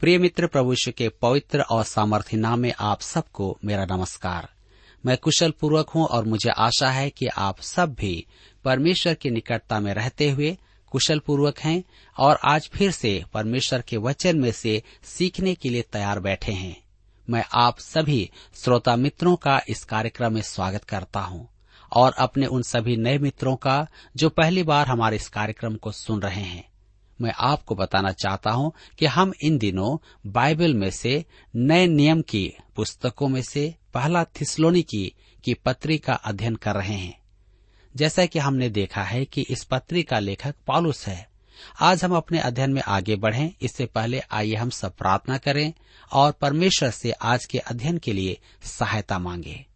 प्रिय मित्र प्रभु के पवित्र और सामर्थ्य नाम में आप सबको मेरा नमस्कार। मैं कुशल पूर्वक हूँ और मुझे आशा है कि आप सब भी परमेश्वर की निकटता में रहते हुए कुशल पूर्वक हैं और आज फिर से परमेश्वर के वचन में से सीखने के लिए तैयार बैठे हैं। मैं आप सभी श्रोता मित्रों का इस कार्यक्रम में स्वागत करता हूँ और अपने उन सभी नए मित्रों का जो पहली बार हमारे इस कार्यक्रम को सुन रहे हैं। मैं आपको बताना चाहता हूँ कि हम इन दिनों बाइबल में से नए नियम की पुस्तकों में से पहला थिसलोनी की, की पत्री का अध्ययन कर रहे हैं। जैसा कि हमने देखा है कि इस पत्री का लेखक पॉलुस है। आज हम अपने अध्ययन में आगे बढ़ें इससे पहले आइए हम सब प्रार्थना करें और परमेश्वर से आज के अध्ययन के लिए सहायता मांगे।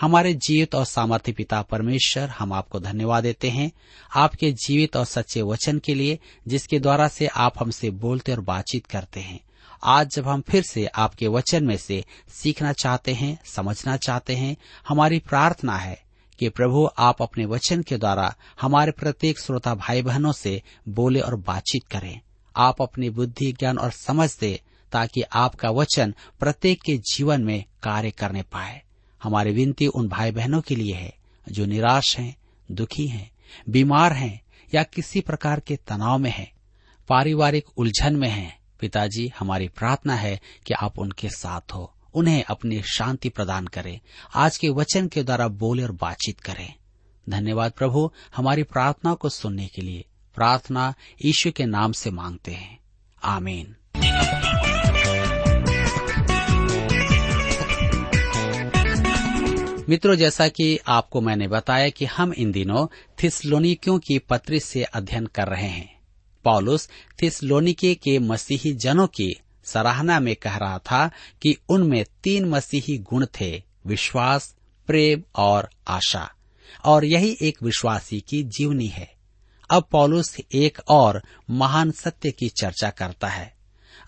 हमारे जीवित और सामर्थ्य पिता परमेश्वर हम आपको धन्यवाद देते हैं। आपके जीवित और सच्चे वचन के लिए, जिसके द्वारा से आप हमसे बोलते और बातचीत करते हैं। आज जब हम फिर से आपके वचन में से सीखना चाहते हैं, समझना चाहते हैं, हमारी प्रार्थना है कि प्रभु आप अपने वचन के द्वारा हमारे प्रत्येक श्रोता भाई बहनों से बोले और बातचीत करें। आप अपनी बुद्धि, ज्ञान और समझ दे ताकि आपका वचन प्रत्येक के जीवन में कार्य करने पाए। हमारी विनती उन भाई बहनों के लिए है जो निराश हैं, दुखी हैं, बीमार हैं या किसी प्रकार के तनाव में हैं, पारिवारिक उलझन में हैं। पिताजी हमारी प्रार्थना है कि आप उनके साथ हो उन्हें अपनी शांति प्रदान करें आज के वचन के द्वारा बोले और बातचीत करें। धन्यवाद प्रभु हमारी प्रार्थना को सुनने के लिए प्रार्थना ईश्वर के नाम से मांगते हैं। आमीन। मित्रों, जैसा कि आपको मैंने बताया कि हम इन दिनों थिसलोनिकियों की पत्री से अध्ययन कर रहे हैं। पॉलुस थिसलोनिके के मसीही जनों की सराहना में कह रहा था कि उनमें तीन मसीही गुण थे, विश्वास, प्रेम और आशा। और यही एक विश्वासी की जीवनी है। अब पॉलुस एक और महान सत्य की चर्चा करता है।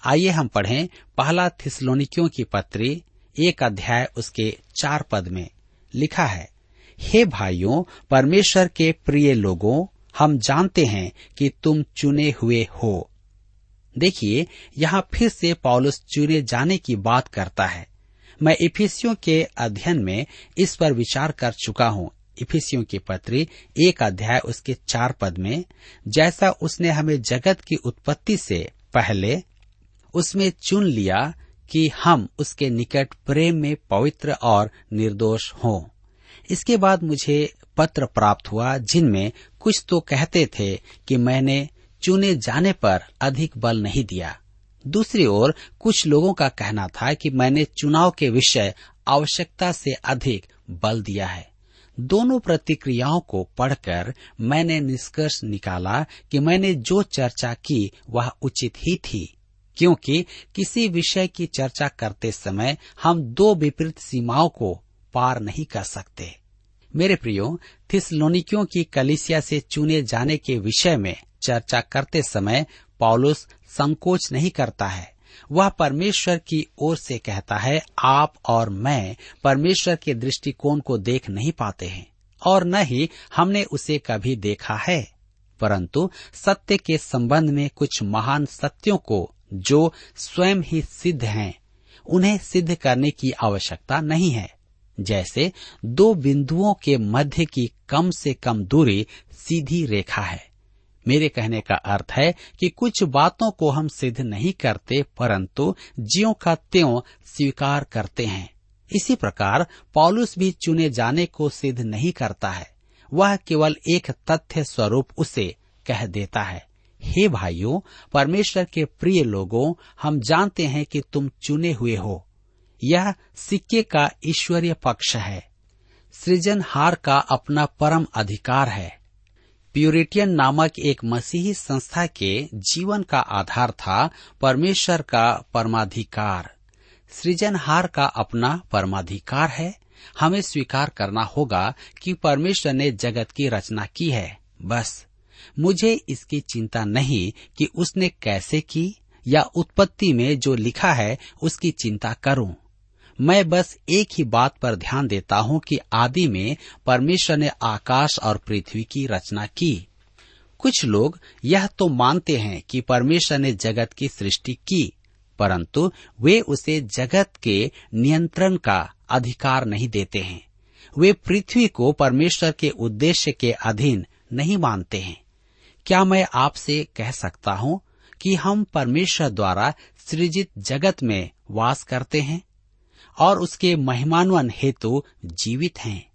आइए हम पढ़ें पहला थिसलोनिकियों की पत्री, एक अध्याय उसके चार पद में। लिखा है, हे भाइयों, परमेश्वर के प्रिय लोगों, हम जानते हैं कि तुम चुने हुए हो। देखिए, यहाँ फिर से पॉलुस चुने जाने की बात करता है। मैं इफिसियों के अध्ययन में इस पर विचार कर चुका हूँ। इफिसियों की पत्री एक अध्याय उसके चार पद में, जैसा उसने हमें जगत की उत्पत्ति से पहले उसमें चुन लिया कि हम उसके निकट प्रेम में पवित्र और निर्दोष हों। इसके बाद मुझे पत्र प्राप्त हुआ, जिनमें कुछ तो कहते थे कि मैंने चुने जाने पर अधिक बल नहीं दिया। दूसरी ओर, कुछ लोगों का कहना था कि मैंने चुनाव के विषय आवश्यकता से अधिक बल दिया है। दोनों प्रतिक्रियाओं को पढ़कर मैंने निष्कर्ष निकाला कि मैंने जो चर्चा की वह उचित ही थी। क्योंकि किसी विषय की चर्चा करते समय हम दो विपरीत सीमाओं को पार नहीं कर सकते। मेरे प्रियो थिसलोनिकियों की कलिसिया से चुने जाने के विषय में चर्चा करते समय पॉलुस संकोच नहीं करता है। वह परमेश्वर की ओर से कहता है, आप और मैं परमेश्वर के दृष्टिकोण को देख नहीं पाते हैं, और न ही हमने उसे कभी देखा है। परंतु सत्य के संबंध में कुछ महान सत्यों को जो स्वयं ही सिद्ध हैं, उन्हें सिद्ध करने की आवश्यकता नहीं है। जैसे दो बिंदुओं के मध्य की कम से कम दूरी सीधी रेखा है। मेरे कहने का अर्थ है कि कुछ बातों को हम सिद्ध नहीं करते, परंतु ज्यो का त्यों स्वीकार करते हैं। इसी प्रकार पॉलुस भी चुने जाने को सिद्ध नहीं करता है। वह केवल एक तथ्य स्वरूप उसे कह देता है। हे भाइयों, परमेश्वर के प्रिय लोगों, हम जानते हैं कि तुम चुने हुए हो। यह सिक्के का ईश्वरीय पक्ष है। सृजनहार का अपना परम अधिकार है। प्यूरिटियन नामक एक मसीही संस्था के जीवन का आधार था परमेश्वर का परमाधिकार। सृजनहार का अपना परमाधिकार है। हमें स्वीकार करना होगा कि परमेश्वर ने जगत की रचना की है। बस मुझे इसकी चिंता नहीं कि उसने कैसे की या उत्पत्ति में जो लिखा है, उसकी चिंता करूँ। मैं बस एक ही बात पर ध्यान देता हूँ कि आदि में परमेश्वर ने आकाश और पृथ्वी की रचना की। कुछ लोग यह तो मानते हैं कि परमेश्वर ने जगत की सृष्टि की, परंतु वे उसे जगत के नियंत्रण का अधिकार नहीं देते हैं। वे पृथ्वी को परमेश्वर के उद्देश्य के अधीन नहीं मानते हैं। क्या मैं आपसे कह सकता हूँ कि हम परमेश्वर द्वारा सृजित जगत में वास करते हैं और उसके महिमान्वन हेतु जीवित हैं?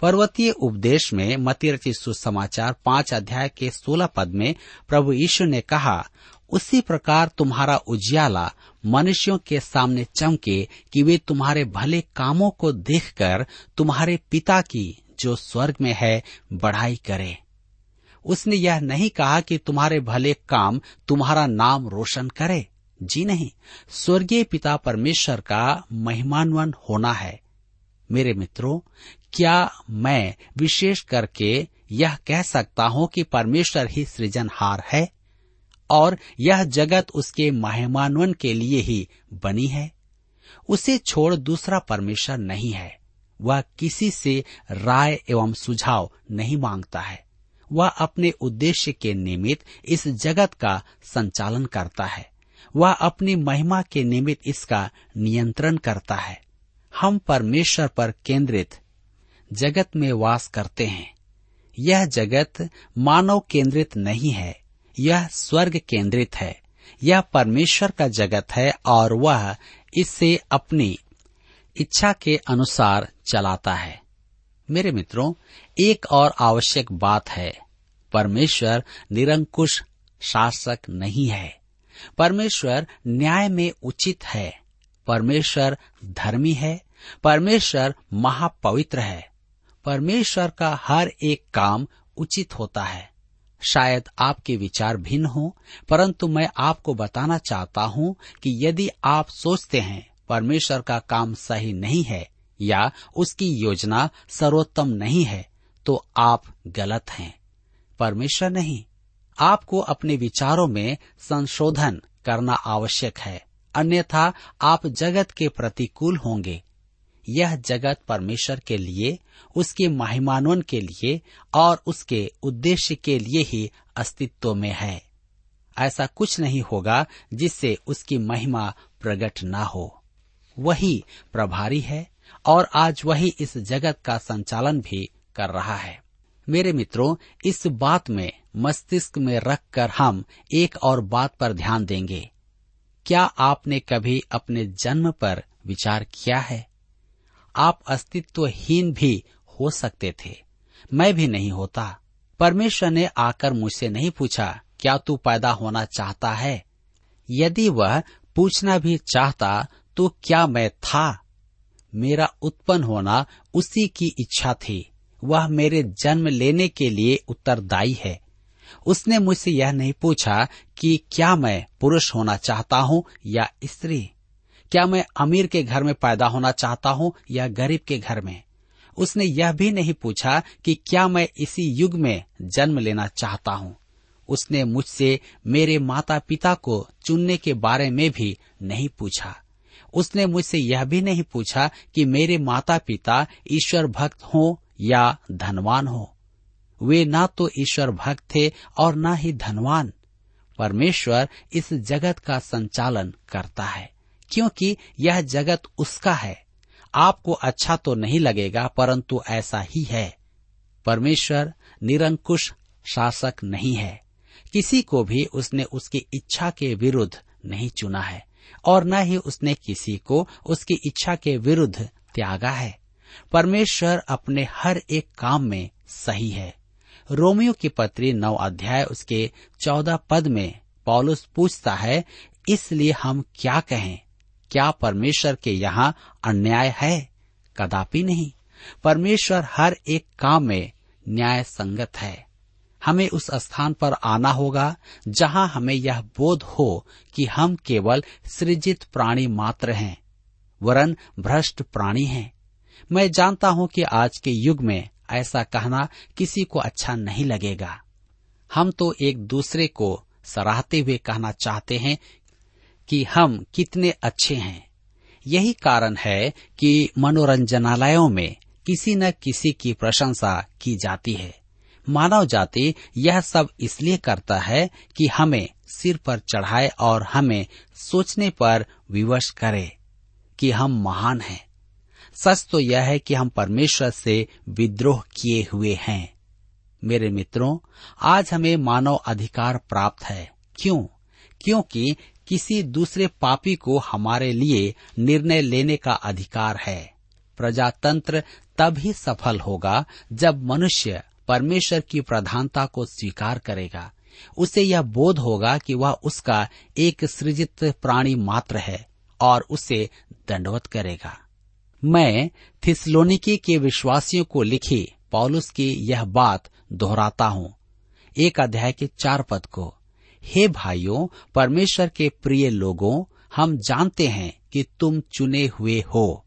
पर्वतीय उपदेश में मतिरचित सुसमाचार पाँच अध्याय के सोलह पद में प्रभु यीशु ने कहा, उसी प्रकार तुम्हारा उजियाला मनुष्यों के सामने चमके कि वे तुम्हारे भले कामों को देखकर तुम्हारे पिता की जो स्वर्ग में है, बढ़ाई करें। उसने यह नहीं कहा कि तुम्हारे भले काम तुम्हारा नाम रोशन करे। जी नहीं। स्वर्गीय पिता परमेश्वर का महिमान्वन होना है। मेरे मित्रों, क्या मैं विशेष करके यह कह सकता हूँ कि परमेश्वर ही सृजनहार है और यह जगत उसके महिमान्वन के लिए ही बनी है? उसे छोड़ दूसरा परमेश्वर नहीं है। वह किसी से राय एवं सुझाव नहीं माँगता है। वह अपने उद्देश्य के निमित्त इस जगत का संचालन करता है। वह अपनी महिमा के निमित्त इसका नियंत्रण करता है। हम परमेश्वर पर केंद्रित जगत में वास करते हैं। यह जगत मानव केंद्रित नहीं है, यह स्वर्ग केंद्रित है। यह परमेश्वर का जगत है और वह इससे अपनी इच्छा के अनुसार चलाता है। मेरे मित्रों एक और आवश्यक बात है। परमेश्वर निरंकुश शासक नहीं है। परमेश्वर न्याय में उचित है। परमेश्वर धर्मी है। परमेश्वर महापवित्र है। परमेश्वर का हर एक काम उचित होता है। शायद आपके विचार भिन्न हो, परंतु मैं आपको बताना चाहता हूँ कि यदि आप सोचते हैं परमेश्वर का काम सही नहीं है या उसकी योजना सर्वोत्तम नहीं है तो आप गलत हैं। परमेश्वर नहीं। आपको अपने विचारों में संशोधन करना आवश्यक है। अन्यथा आप जगत के प्रतिकूल होंगे। यह जगत परमेश्वर के लिए, उसके महिमानवन के लिए और उसके उद्देश्य के लिए ही अस्तित्व में है। ऐसा कुछ नहीं होगा जिससे उसकी महिमा प्रकट न हो। वही प्रभारी है और आज वही इस जगत का संचालन भी कर रहा है। मेरे मित्रों, इस बात में, मस्तिष्क में रखकर हम एक और बात पर ध्यान देंगे। क्या आपने कभी अपने जन्म पर विचार किया है? आप अस्तित्वहीन भी हो सकते थे। मैं भी नहीं होता। परमेश्वर ने आकर मुझसे नहीं पूछा, क्या तू पैदा होना चाहता है? यदि वह पूछना भी चाहता तो क्या मैं था? मेरा उत्पन्न होना उसी की इच्छा थी। वह मेरे जन्म लेने के लिए उत्तरदायी है। उसने मुझसे यह नहीं पूछा कि क्या मैं पुरुष होना चाहता हूँ या स्त्री? क्या मैं अमीर के घर में पैदा होना चाहता हूँ या गरीब के घर में? उसने यह भी नहीं पूछा कि क्या मैं इसी युग में जन्म लेना चाहता हूँ। उसने मुझसे मेरे माता पिता को चुनने के बारे में भी नहीं पूछा। उसने मुझसे यह भी नहीं पूछा कि मेरे माता पिता ईश्वर भक्त हों या धनवान हो। वे ना तो ईश्वर भक्त थे और ना ही धनवान। परमेश्वर इस जगत का संचालन करता है, क्योंकि यह जगत उसका है। आपको अच्छा तो नहीं लगेगा, परंतु ऐसा ही है। परमेश्वर निरंकुश शासक नहीं है। किसी को भी उसने उसकी इच्छा के विरुद्ध नहीं चुना है, और न ही उसने किसी को उसकी इच्छा के विरुद्ध त्यागा है। परमेश्वर अपने हर एक काम में सही है। रोमियो की पत्री नौ अध्याय उसके चौदह पद में पॉलुस पूछता है, इसलिए हम क्या कहें? क्या परमेश्वर के यहाँ अन्याय है? कदापि नहीं। परमेश्वर हर एक काम में न्याय संगत है। हमें उस स्थान पर आना होगा, जहाँ हमें यह बोध हो कि हम केवल सृजित प्राणी मात्र हैं, वरन भ्रष्ट प्राणी हैं। मैं जानता हूँ कि आज के युग में ऐसा कहना किसी को अच्छा नहीं लगेगा। हम तो एक दूसरे को सराहते हुए कहना चाहते हैं कि हम कितने अच्छे हैं। यही कारण है कि मनोरंजनालयों में किसी न किसी की प्रशंसा की जाती है। मानव जाति यह सब इसलिए करता है कि हमें सिर पर चढ़ाए और हमें सोचने पर विवश करे कि हम महान हैं। सच तो यह है कि हम परमेश्वर से विद्रोह किए हुए हैं। मेरे मित्रों, आज हमें मानव अधिकार प्राप्त है। क्यों? क्योंकि किसी दूसरे पापी को हमारे लिए निर्णय लेने का अधिकार है। प्रजातंत्र तभी सफल होगा जब मनुष्य परमेश्वर की प्रधानता को स्वीकार करेगा। उसे यह बोध होगा कि वह उसका एक सृजित प्राणी मात्र है और उसे दंडवत करेगा। मैं थिसलोनिकी के विश्वासियों को लिखी पौलुस की यह बात दोहराता हूँ। एक अध्याय के चार पद को, हे भाइयों, परमेश्वर के प्रिय लोगों, हम जानते हैं कि तुम चुने हुए हो।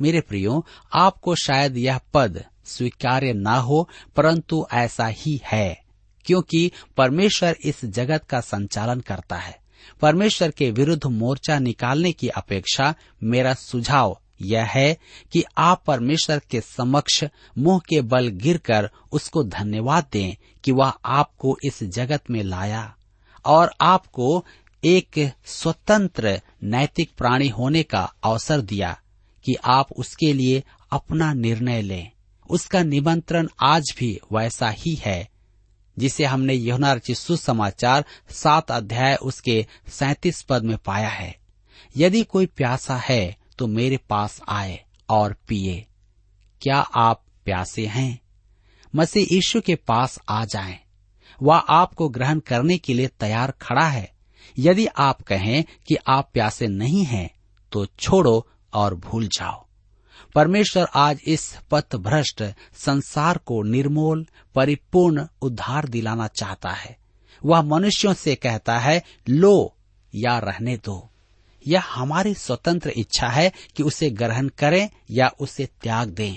मेरे प्रियो, आपको शायद यह पद स्वीकार्य न हो, परंतु ऐसा ही है, क्योंकि परमेश्वर इस जगत का संचालन करता है। परमेश्वर के विरुद्ध मोर्चा निकालने की अपेक्षा मेरा सुझाव यह है कि आप परमेश्वर के समक्ष मुँह के बल गिरकर उसको धन्यवाद दें कि वह आपको इस जगत में लाया और आपको एक स्वतंत्र नैतिक प्राणी होने का अवसर दिया कि आप उसके लिए अपना निर्णय लें। उसका निमंत्रण आज भी वैसा ही है, जिसे हमने यमुना रचित सुसमाचार सात अध्याय उसके सैतीस पद में पाया है। यदि कोई प्यासा है तो मेरे पास आए और पिए। क्या आप प्यासे हैं? मसीह यीशु के पास आ जाएँ। वह आपको ग्रहण करने के लिए तैयार खड़ा है। यदि आप कहें कि आप प्यासे नहीं हैं तो छोड़ो और भूल जाओ। परमेश्वर आज इस पथ भ्रष्ट संसार को निर्मोल, परिपूर्ण उद्धार दिलाना चाहता है। वह मनुष्यों से कहता है, लो या रहने दो। यह हमारी स्वतंत्र इच्छा है कि उसे ग्रहण करें या उसे त्याग दें।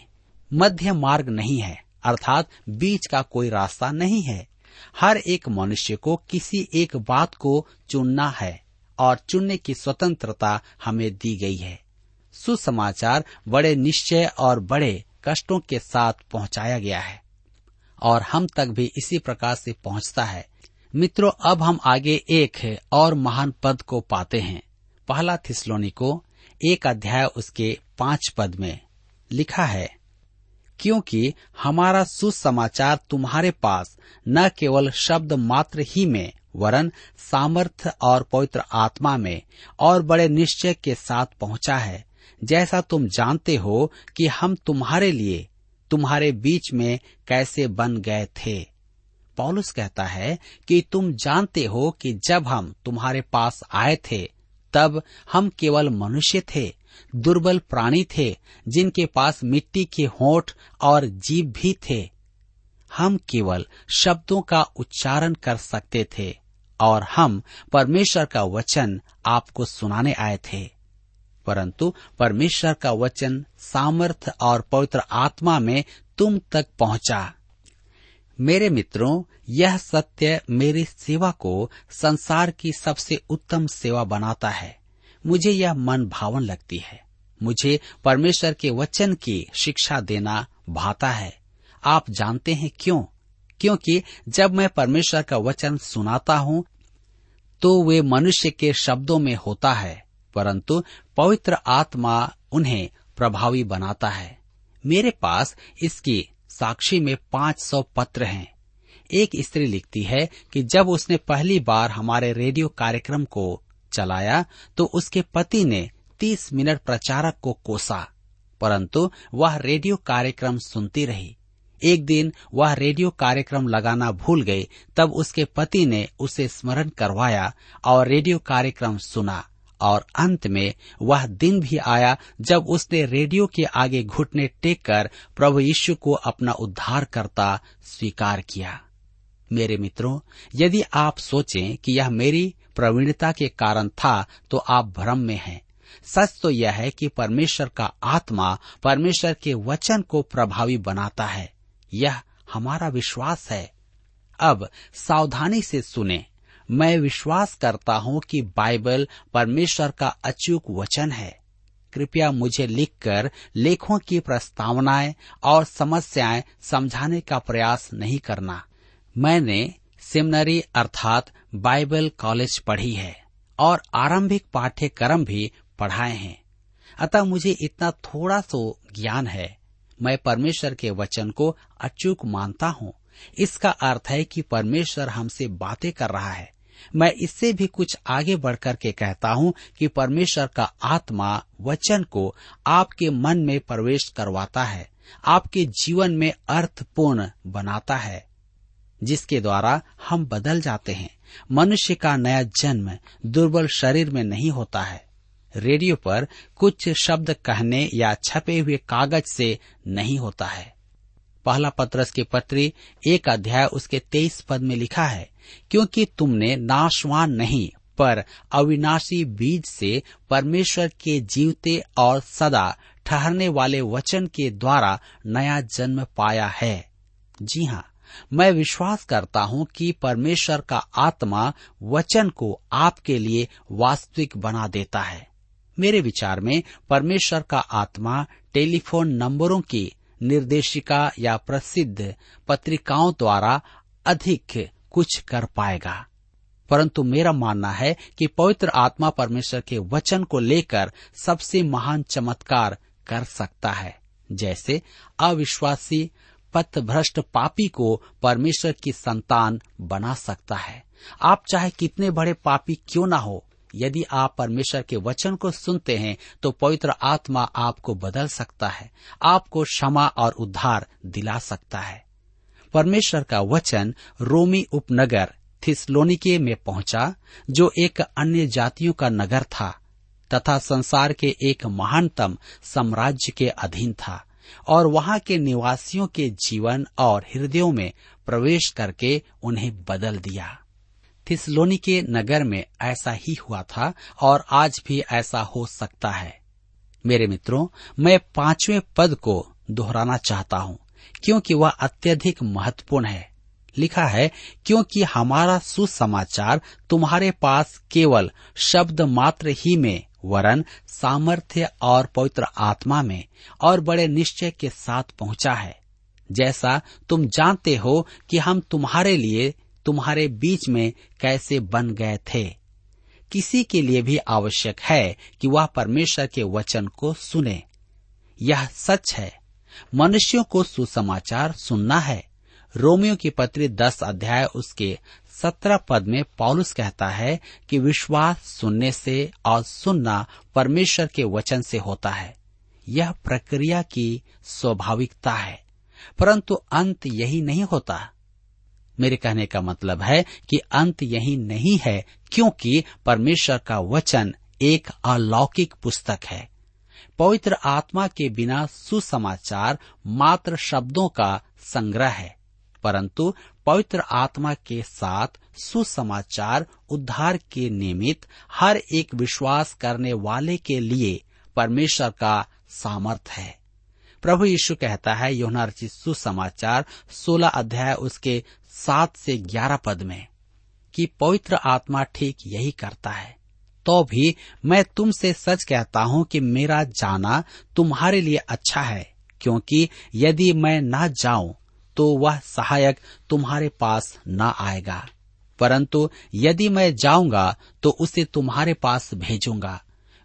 मध्य मार्ग नहीं है, अर्थात बीच का कोई रास्ता नहीं है। हर एक मनुष्य को किसी एक बात को चुनना है और चुनने की स्वतंत्रता हमें दी गई है। सुसमाचार बड़े निश्चय और बड़े कष्टों के साथ पहुँचाया गया है और हम तक भी इसी प्रकार से पहुँचता है। मित्रों, अब हम आगे एक और महान पद को पाते हैं। पहला थिस्लोनी को एक अध्याय उसके पाँच पद में लिखा है, क्योंकि हमारा सुसमाचार तुम्हारे पास न केवल शब्द मात्र ही में, वरन सामर्थ्य और पवित्र आत्मा में और बड़े निश्चय के साथ पहुँचा है, जैसा तुम जानते हो कि हम तुम्हारे लिए, तुम्हारे बीच में कैसे बन गए थे। पॉलुस कहता है कि तुम जानते हो कि जब हम तुम्हारे पास आए थे तब हम केवल मनुष्य थे, दुर्बल प्राणी थे, जिनके पास मिट्टी के होठ और जीव भी थे। हम केवल शब्दों का उच्चारण कर सकते थे और हम परमेश्वर का वचन आपको सुनाने आए थे। परंतु परमेश्वर का वचन सामर्थ और पवित्र आत्मा में तुम तक पहुँचा। मेरे मित्रों, यह सत्य मेरी सेवा को संसार की सबसे उत्तम सेवा बनाता है। मुझे यह मन भावन लगती है। मुझे परमेश्वर के वचन की शिक्षा देना भाता है। आप जानते हैं क्यों? क्योंकि जब मैं परमेश्वर का वचन सुनाता हूँ तो वे मनुष्य के शब्दों में होता है, परंतु पवित्र आत्मा उन्हें प्रभावी बनाता है। मेरे पास इसकी साक्षी में पाँच सौ पत्र हैं। एक स्त्री लिखती है कि जब उसने पहली बार हमारे रेडियो कार्यक्रम को चलाया तो उसके पति ने तीस मिनट प्रचारक को कोसा, परंतु वह रेडियो कार्यक्रम सुनती रही। एक दिन वह रेडियो कार्यक्रम लगाना भूल गई, तब उसके पति ने उसे स्मरण करवाया और रेडियो कार्यक्रम सुना। और अंत में वह दिन भी आया जब उसने रेडियो के आगे घुटने टेक कर प्रभु यीशु को अपना उद्धार करता स्वीकार किया। मेरे मित्रों, यदि आप सोचें कि यह मेरी प्रवीणता के कारण था तो आप भ्रम में हैं। सच तो यह है कि परमेश्वर का आत्मा परमेश्वर के वचन को प्रभावी बनाता है। यह हमारा विश्वास है। अब सावधानी से सुने। मैं विश्वास करता हूँ कि बाइबल परमेश्वर का अचूक वचन है। कृपया मुझे लिखकर लेखों की प्रस्तावनाएँ और समस्याएँ समझाने का प्रयास नहीं करना। मैंने सेमिनरी अर्थात बाइबल कॉलेज पढ़ी है और आरंभिक पाठ्यक्रम भी पढ़ाए हैं। अतः मुझे इतना थोड़ा सो ज्ञान है। मैं परमेश्वर के वचन को अचूक मानता हूँ। इसका अर्थ है कि परमेश्वर हमसे बातें कर रहा है। मैं इससे भी कुछ आगे बढ़कर के कहता हूँ कि परमेश्वर का आत्मा वचन को आपके मन में प्रवेश करवाता है, आपके जीवन में अर्थपूर्ण बनाता है, जिसके द्वारा हम बदल जाते हैं। मनुष्य का नया जन्म दुर्बल शरीर में नहीं होता है। रेडियो पर कुछ शब्द कहने या छपे हुए कागज़ से नहीं होता है। पहला पत्रस के पत्री, एक अध्याय उसके तेईस पद में लिखा है क्योंकि तुमने नाशवान नहीं, पर अविनाशी बीज से परमेश्वर के जीवते और सदा ठहरने वाले वचन के द्वारा नया जन्म पाया है। जी हाँ मैं विश्वास करता हूँ कि परमेश्वर का आत्मा वचन को आपके लिए वास्तविक बना देता है। मेरे विचार में परमेश्वर का आत्मा टेलीफोन नंबरों की निर्देशिका या प्रसिद्ध पत्रिकाओं द्वारा अधिक कुछ कर पाएगा। परंतु मेरा मानना है कि पवित्र आत्मा परमेश्वर के वचन को लेकर सबसे महान चमत्कार कर सकता है। जैसे अविश्वासी, पथभ्रष्ट पापी को परमेश्वर की संतान बना सकता है। आप चाहे कितने बड़े पापी क्यों ना हो, यदि आप परमेश्वर के वचन को सुनते हैं तो पवित्र आत्मा आपको बदल सकता है, आपको क्षमा और उद्धार दिला सकता है। परमेश्वर का वचन रोमी उपनगर थिसलोनिके में पहुँचा, जो एक अन्य जातियों का नगर था, तथा संसार के एक महानतम साम्राज्य के अधीन था, और वहाँ के निवासियों के जीवन और हृदयों में प्रवेश करके उन्हें बदल दिया। थिसलोनी के नगर में ऐसा ही हुआ था, और आज भी ऐसा हो सकता है। मेरे मित्रों, मैं पाँचवें पद को दोहराना चाहता हूँ। क्योंकि वह अत्यधिक महत्वपूर्ण है। लिखा है, क्योंकि हमारा सुसमाचार तुम्हारे पास केवल शब्द मात्र ही में, वरन, सामर्थ्य और पवित्र आत्मा में, और बड़े निश्चय के साथ पहुँचा है। जैसा तुम जानते हो कि हम तुम्हारे लिए, तुम्हारे बीच में कैसे बन गए थे। किसी के लिए भी आवश्यक है कि वह परमेश्वर के वचन को सुने। यह सच है। मनुष्यों को सुसमाचार सुनना है। रोमियो की पत्री दस अध्याय उसके सत्रह पद में पॉलुस कहता है कि विश्वास सुनने से और सुनना परमेश्वर के वचन से होता है। यह प्रक्रिया की स्वाभाविकता है, परंतु अंत यही नहीं होता। मेरे कहने का मतलब है कि अंत यही नहीं है, क्योंकि परमेश्वर का वचन एक अलौकिक पुस्तक है। पवित्र आत्मा के बिना सुसमाचार मात्र शब्दों का संग्रह है, परंतु पवित्र आत्मा के साथ सुसमाचार उद्धार के निमित्त हर एक विश्वास करने वाले के लिए परमेश्वर का सामर्थ है। प्रभु यीशु कहता है योना रचित सुसमाचार सोलह अध्याय उसके सात से ग्यारह पद में, कि पवित्र आत्मा ठीक यही करता है। तो भी मैं तुमसे सच कहता हूँ कि मेरा जाना तुम्हारे लिए अच्छा है, क्योंकि यदि मैं न जाऊँ तो वह सहायक तुम्हारे पास न आएगा। परंतु यदि मैं जाऊँगा तो उसे तुम्हारे पास भेजूँगा।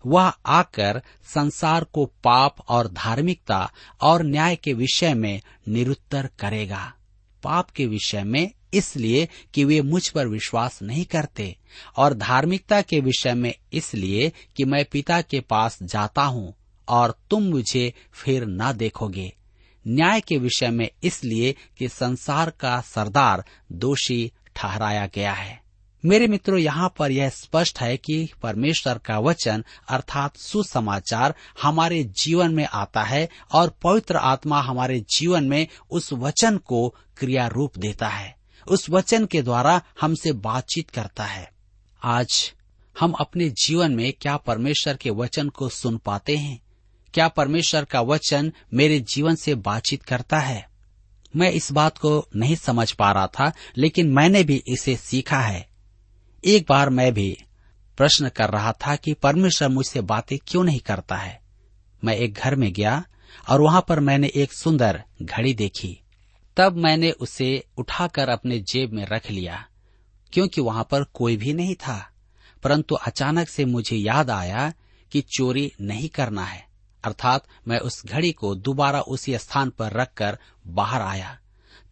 वह आकर संसार को पाप और धार्मिकता और न्याय के विषय में निरुत्तर करेगा। पाप के विषय में इसलिए कि वे मुझ पर विश्वास नहीं करते और धार्मिकता के विषय में इसलिए कि मैं पिता के पास जाता हूँ और तुम मुझे फिर न देखोगे। न्याय के विषय में इसलिए कि संसार का सरदार दोषी ठहराया गया है। मेरे मित्रों, यहाँ पर यह स्पष्ट है कि परमेश्वर का वचन अर्थात सुसमाचार हमारे जीवन में आता है और पवित्र आत्मा हमारे जीवन में उस वचन को क्रिया रूप देता है। उस वचन के द्वारा हमसे बातचीत करता है। आज हम अपने जीवन में क्या परमेश्वर के वचन को सुन पाते हैं? क्या परमेश्वर का वचन मेरे जीवन से बातचीत करता है? मैं इस बात को नहीं समझ पा रहा था, लेकिन मैंने भी इसे सीखा है। एक बार मैं भी प्रश्न कर रहा था कि परमेश्वर मुझसे बातें क्यों नहीं करता है? मैं एक घर में गया और वहाँ पर मैंने एक सुंदर घड़ी देखी। तब मैंने उसे उठाकर अपने जेब में रख लिया, क्योंकि वहाँ पर कोई भी नहीं था। परंतु अचानक से मुझे याद आया कि चोरी नहीं करना है, अर्थात मैं उस घड़ी को दोबारा उसी स्थान पर रखकर बाहर आया।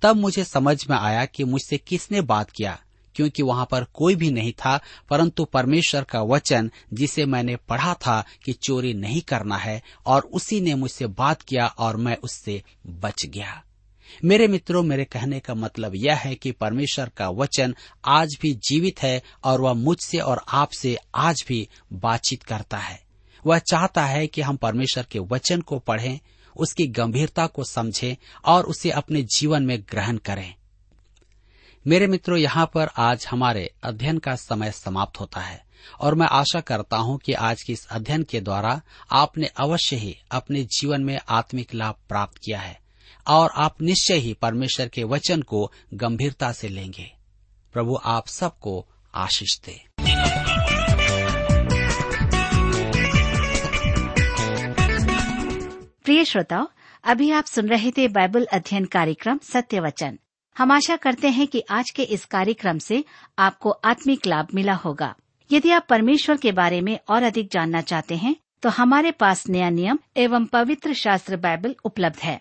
तब मुझे समझ में आया कि मुझसे किसने बात किया, क्योंकि वहाँ पर कोई भी नहीं था, परंतु परमेश्वर का वचन जिसे मैंने पढ़ा था कि चोरी नहीं करना है, और उसी ने मुझसे बात किया और मैं उससे बच गया। मेरे मित्रों, मेरे कहने का मतलब यह है कि परमेश्वर का वचन आज भी जीवित है और वह मुझसे और आपसे आज भी बातचीत करता है। वह चाहता है कि हम परमेश्वर के वचन को पढ़ें, उसकी गंभीरता को समझें और उसे अपने जीवन में ग्रहण करें। मेरे मित्रों, यहाँ पर आज हमारे अध्ययन का समय समाप्त होता है और मैं आशा करता हूँ कि आज के इस अध्ययन के द्वारा आपने अवश्य ही अपने जीवन में आत्मिक लाभ प्राप्त किया है। और आप निश्चय ही परमेश्वर के वचन को गंभीरता से लेंगे। प्रभु आप सबको आशीष दे। प्रिय श्रोताओ, अभी आप सुन रहे थे बाइबल अध्ययन कार्यक्रम सत्य वचन हम आशा करते हैं कि आज के इस कार्यक्रम से आपको आत्मिक लाभ मिला होगा। यदि आप परमेश्वर के बारे में और अधिक जानना चाहते हैं तो हमारे पास नया नियम एवं पवित्र शास्त्र बाइबल उपलब्ध है।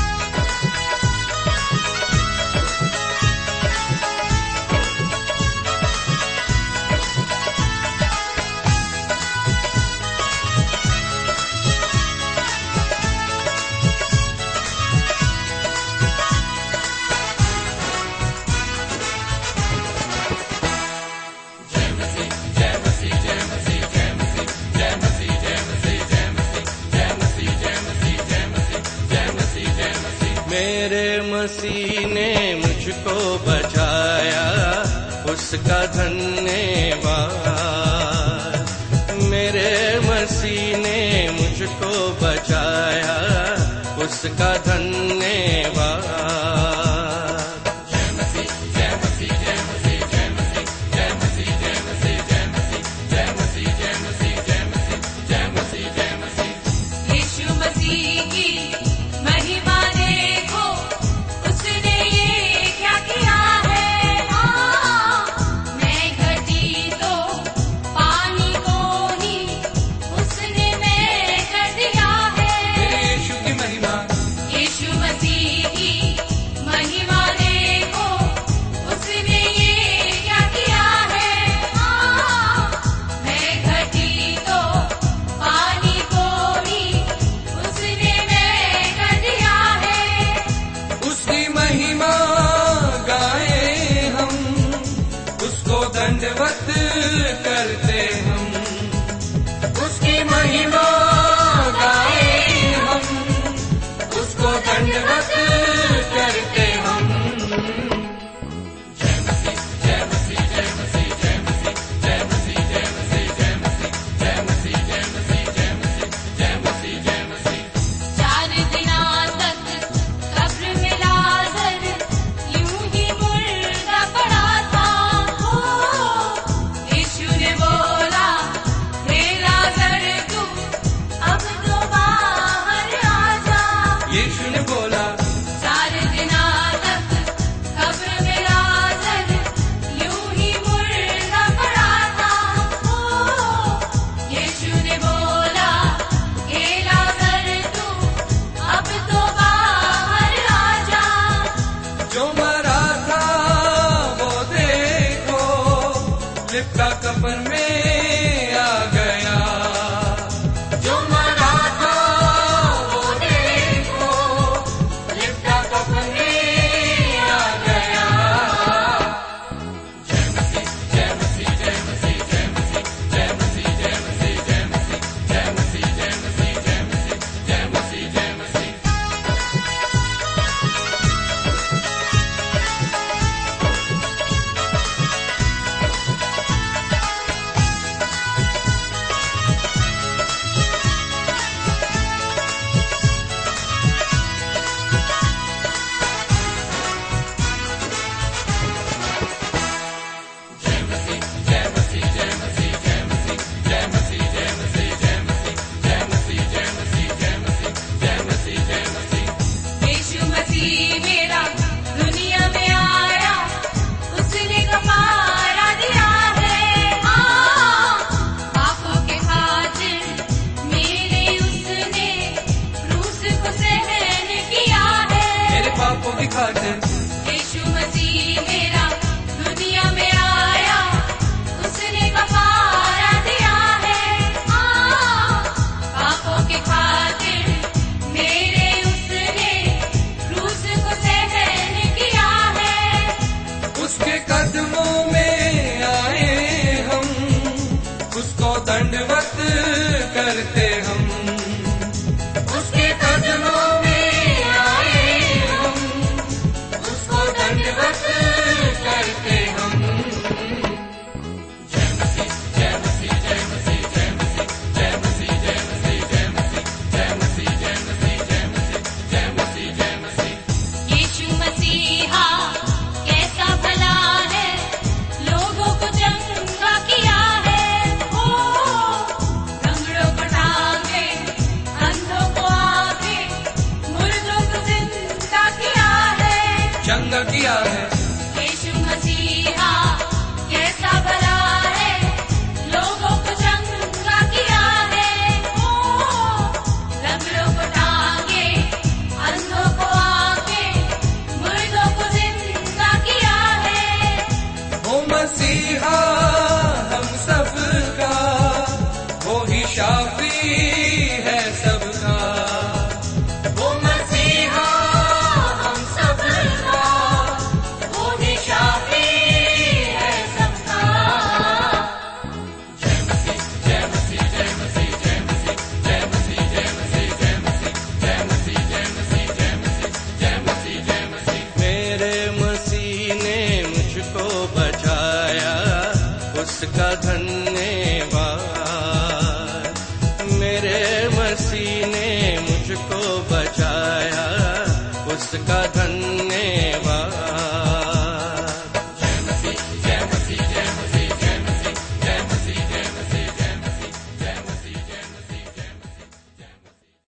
मेरे